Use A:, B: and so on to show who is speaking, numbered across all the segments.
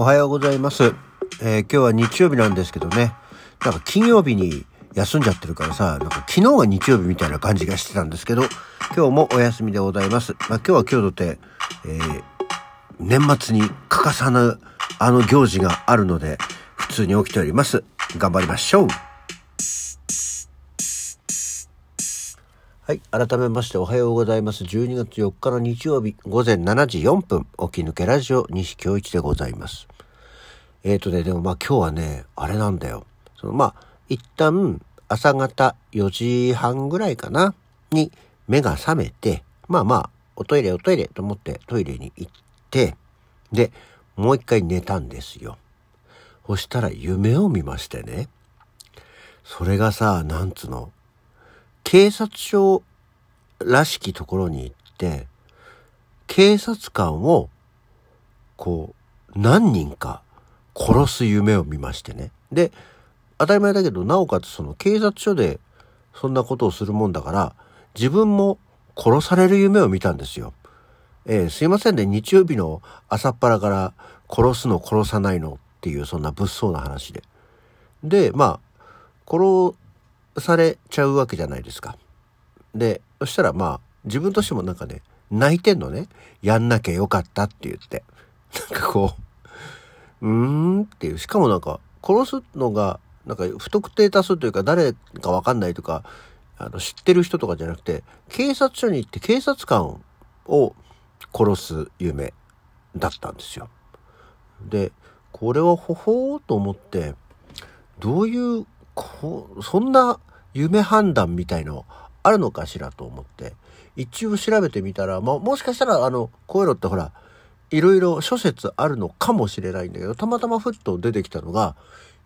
A: おはようございます。えー今日は日曜日なんですけどね、なんか金曜日に休んじゃってるからさ、なんか昨日が日曜日みたいな感じがしてたんですけど、今日もお休みでございます。まあ、今日は今日とて、えー年末に欠かさぬあの行事があるので、普通に起きております。頑張りましょうはい。改めましておはようございます。12月4日の日曜日午前7時4分、起き抜けラジオ西京一でございます。えーとね、でもまあ今日はね、あれなんだよ。そのまあ、一旦朝方4時半ぐらいかな、に目が覚めて、まあまあ、おトイレおトイレと思ってトイレに行って、で、もう一回寝たんですよ。そしたら夢を見ましてね。それがさ、なんつうの、警察署らしきところに行って、警察官を、こう、何人か殺す夢を見ましてね。で、当たり前だけど、なおかつその警察署でそんなことをするもんだから、自分も殺される夢を見たんですよ。えーすいませんね、日曜日の朝っぱらから殺すの殺さないのっていうそんな物騒な話で。で、まあ、殺されちゃうわけじゃないですか。で、そしたらまあ、自分としてもなんかね、泣いてんのね。やんなきゃよかったって言って。なんかこう、うーんっていう。しかもなんか、殺すのが、なんか不特定多数というか誰かわかんないとか、あの、知ってる人とかじゃなくて、警察署に行って警察官を殺す夢だったんですよ。で、これはほほーと思って、どういう、こ、そんな夢判断みたいのあるのかしらと思って、一応調べてみたら、まあ、もしかしたら、あの、こういうのってほら、いろいろ諸説あるのかもしれないんだけど、たまたまふっと出てきたのが、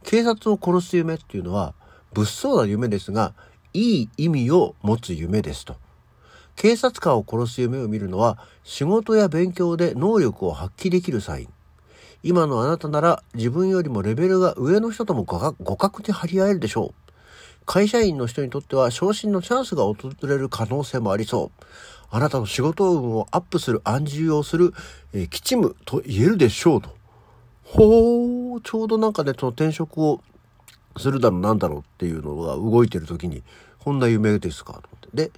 A: 警察を殺す夢っていうのは、物騒な夢ですが、いい意味を持つ夢ですと。警察官を殺す夢を見るのは、仕事や勉強で能力を発揮できるサイン。今のあなたなら自分よりもレベルが上の人とも互角に張り合えるでしょう。会社員の人にとっては昇進のチャンスが訪れる可能性もありそう。あなたの仕事運をアップする暗示をする、えー、吉務と言えるでしょうと。ほー、ちょうどなんかね、その転職をするだろうなんだろうっていうのが動いてる時に、こんな夢ですかと思って。で、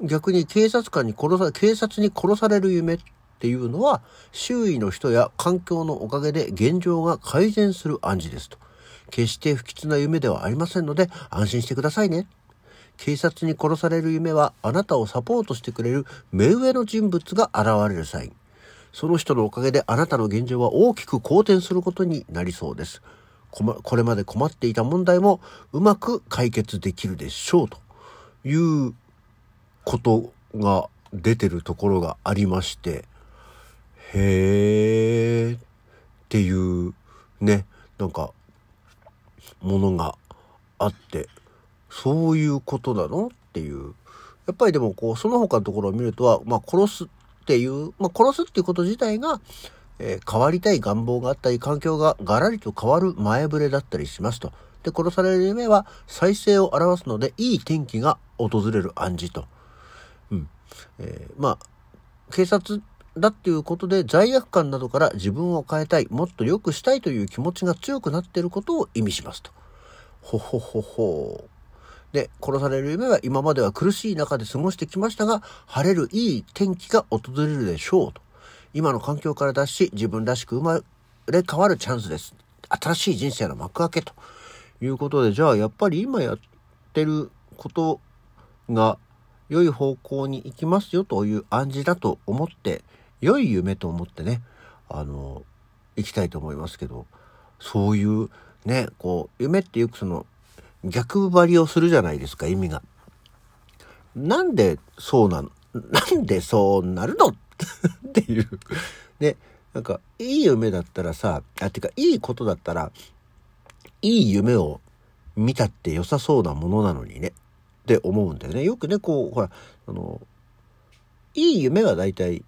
A: 逆に警察官に殺さ、警察に殺される夢っていうのは、周囲の人や環境のおかげで現状が改善する暗示ですと。決して不吉な夢ではありませんので、安心してくださいね。警察に殺される夢は、あなたをサポートしてくれる目上の人物が現れるサイン。その人のおかげであなたの現状は大きく好転することになりそうです。こまこれまで困っていた問題もうまく解決できるでしょうということが出てるところがありまして、へーっていうね、なんか、ものがあって、そういうことなの？っていう。やっぱりでもこう、その他のところを見るとは、まあ殺すっていう、まあ殺すっていうこと自体が、えー変わりたい願望があったり、環境がガラリと変わる前触れだったりしますと。で、殺される夢は再生を表すので、いい天気が訪れる暗示と。うん。えーまあ、警察だっていうことで罪悪感などから自分を変えたい、もっと良くしたいという気持ちが強くなっていることを意味しますと。ほほほほ。で、殺される夢は今までは苦しい中で過ごしてきましたが、晴れるいい天気が訪れるでしょうと。今の環境から脱し、自分らしく生まれ変わるチャンスです。新しい人生の幕開けということで、じゃあやっぱり今やってることが良い方向に行きますよという暗示だと思って、良い夢と思ってね、あの、行きたいと思いますけど、そういうね、こう、夢ってよくその、逆張りをするじゃないですか、意味が。なんでそうなのなんでそうなるの？っていう。で、なんか、いい夢だったらさ、あ、てか、いいことだったら、いい夢を見たって良さそうなものなのにね、って思うんだよね。よくね、こう、ほら、あの、いい夢は大体、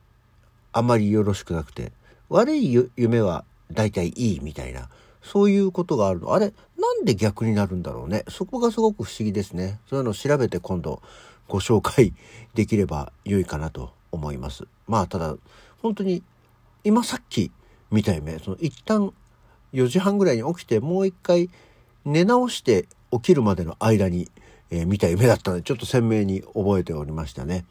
A: あまりよろしくなくて、悪い夢は大体いいみたいな、そういうことがあるの。あれ、なんで逆になるんだろうね。そこがすごく不思議ですね。そういうのを調べて今度ご紹介できれば良いかなと思います。まあ、ただ、本当に、今さっき見た夢。その一旦4時半ぐらいに起きてもう一回寝直して起きるまでの間に、えー、見た夢だったのでちょっと鮮明に覚えておりましたね。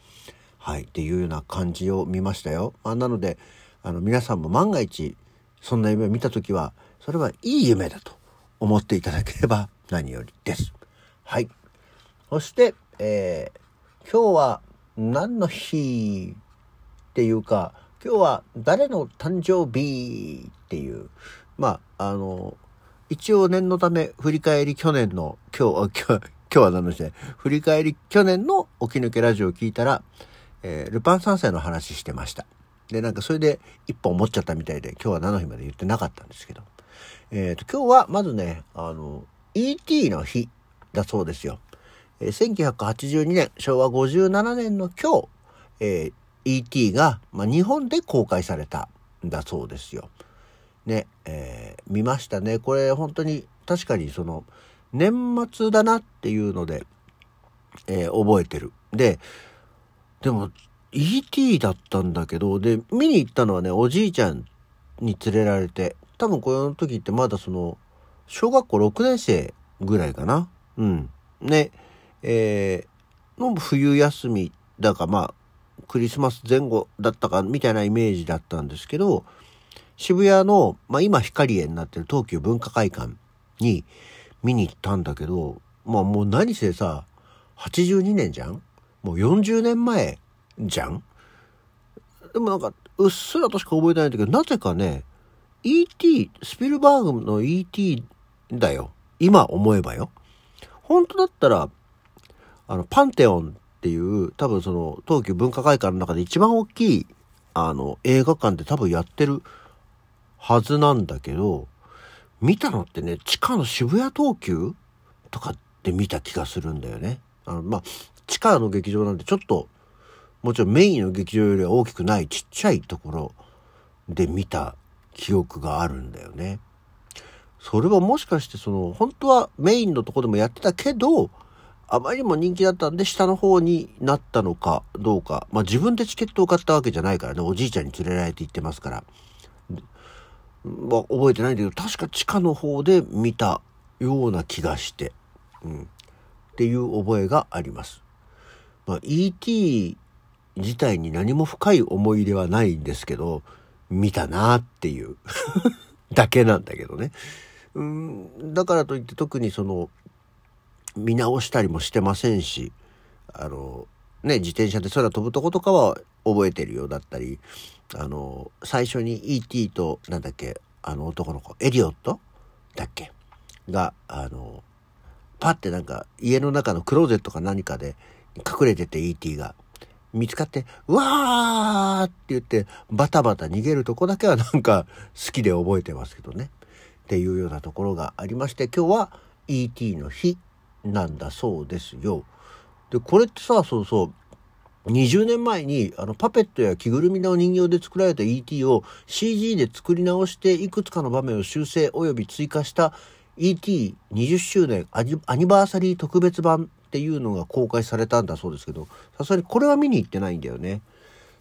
A: はい。っていうような感じを見ましたよ。まあ、なので、あの皆さんも万が一そんな夢を見た時はそれはいい夢だと思っていただければ 何よりです。はい。そして、えー、今日は何の日っていうか、今日は誰の誕生日っていう、まあ、あの、一応念のため振り返り去年の今日、今日、今日は何の日で、振り返り去年の起き抜けラジオを聞いたら、えー、ルパン三世の話してました。で、なんかそれで一本持っちゃったみたいで、今日は何の日まで言ってなかったんですけど。えっ、ー、と、今日はまずね、あの、ET の日だそうですよ。えー、1982年、昭和57年の今日、えー、ET が、まあ、日本で公開されたんだそうですよ。ね、えー、見ましたね。これ本当に確かにその年末だなっていうので、えー、覚えてる。で、でも ET だったんだけど、で、見に行ったのはね、おじいちゃんに連れられて、多分この時ってまだその、小学校6年生ぐらいかな。うん。ね、えー、の冬休みだかまあ、クリスマス前後だったかみたいなイメージだったんですけど、渋谷の、まあ今光栄になってる東急文化会館に見に行ったんだけど、まあもう何せさ、82年じゃんもう40年前じゃん？でもなんか、うっすらとしか覚えてないんだけど、なぜかね、E.T., スピルバーグの E.T. だよ。今思えばよ。本当だったら、あの、パンテオンっていう、多分その、東急文化会館の中で一番大きい、あの、映画館で多分やってるはずなんだけど、見たのってね、地下の渋谷東急とかって見た気がするんだよね。あの、まあ、地下の劇場なんでちょっと、もちろんメインの劇場よりは大きくないちっちゃいところで見た記憶があるんだよね。それはもしかしてその、本当はメインのとこでもやってたけど、あまりにも人気だったんで下の方になったのかどうか。まあ自分でチケットを買ったわけじゃないからね、おじいちゃんに連れられて行ってますから。まあ覚えてないんだけど、確か地下の方で見たような気がして、うん。っていう覚えがあります。まあ ET 自体に何も深い思い入れはないんですけど、見たなっていう だけなんだけどね。うん、だからといって特にその、見直したりもしてませんし、あの、ね、自転車で空飛ぶとことかは覚えてるようだったり、あの、最初に ET と、なんだっけ、あの男の子、エリオットだっけが、あの、パッてなんか家の中のクローゼットか何かで隠れてて ET が。見つかって、うわーって言って、バタバタ逃げるとこだけはなんか好きで覚えてますけどね。っていうようなところがありまして、今日は ET の日なんだそうですよ。で、これってさ、そうそう、20年前にあのパペットや着ぐるみの人形で作られた ET を CG で作り直していくつかの場面を修正及び追加した ET20 周年アニバーサリー特別版っていうのが公開されたんだそうですけど、さすがにこれは見に行ってないんだよね。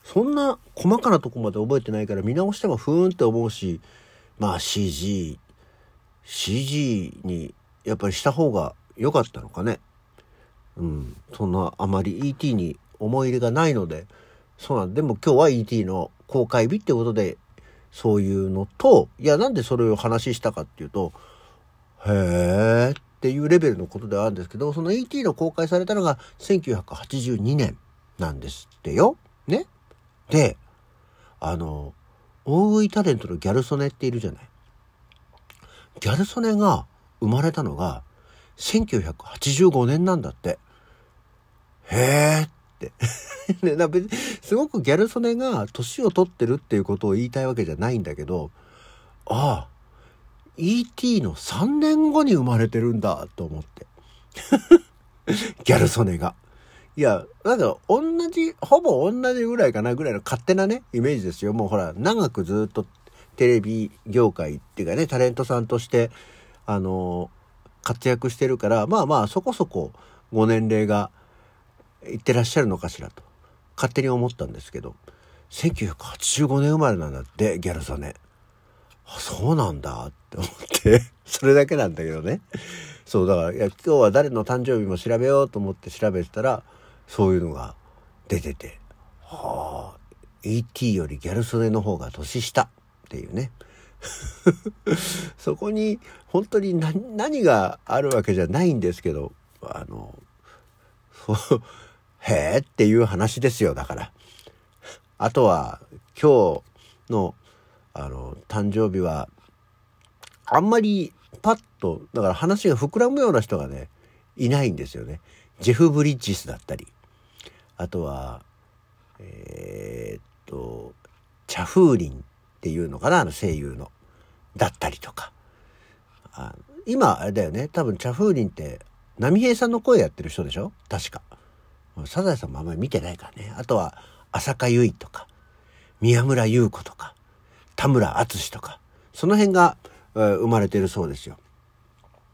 A: そんな細かなとこまで覚えてないから見直してもふーんって思うし、まあ CG、CG にやっぱりした方が良かったのかね。うん、そんなあまり ET に思い入れがないので、そうなんでも今日は ET の公開日ってことで、そういうのと、いや、なんでそれを話したかっていうと、へーっっていうレベルのことではあるんですけど、その ET の公開されたのが1982年なんですってよ。ね。で、あの、大食いタレントのギャル曽根っているじゃない。ギャル曽根が生まれたのが1985年なんだって。へーって。ね、別にすごくギャル曽根が年を取ってるっていうことを言いたいわけじゃないんだけど、ああ、E.T. の3年後に生まれてるんだと思って。ギャル曽根が。いや、なんか同じ、ほぼ同じぐらいかなぐらいの勝手なね、イメージですよ。もうほら、長くずっとテレビ業界っていうかね、タレントさんとして、あの、活躍してるから、まあまあそこそこご年齢がいってらっしゃるのかしらと、勝手に思ったんですけど、1985年生まれなんだって、ギャル曽根。あ、そうなんだって思って それだけなんだけどね。そう、だから、いや、今日は誰の誕生日も調べようと思って調べてたら、そういうのが出てて、はあ、ET よりギャル曽根の方が年下っていうね。そこに本当に何があるわけじゃないんですけど、あの、そう、へえっていう話ですよ、だから。あとは、今日の、あの、誕生日は、あんまりパッと、だから話が膨らむような人がね、いないんですよね。ジェフ・ブリッジスだったり、あとは、えー、っと、チャフーリンっていうのかな、あの声優の。だったりとか。あ今、あれだよね、多分チャフーリンって、波平さんの声やってる人でしょ？確か。サザエさんもあんまり見てないからね。あとは、浅香唯とか、宮村優子とか、田村淳とか、その辺が、生まれてるそうですよ。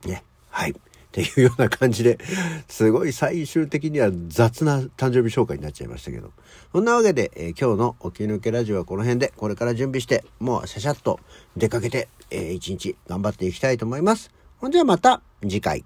A: ね。はい。っていうような感じで、すごい最終的には雑な誕生日紹介になっちゃいましたけど。そんなわけで、えー、今日の起き抜けラジオはこの辺で、これから準備して、もうシャシャッと出かけて、えー、一日頑張っていきたいと思います。ほんじゃまた次回。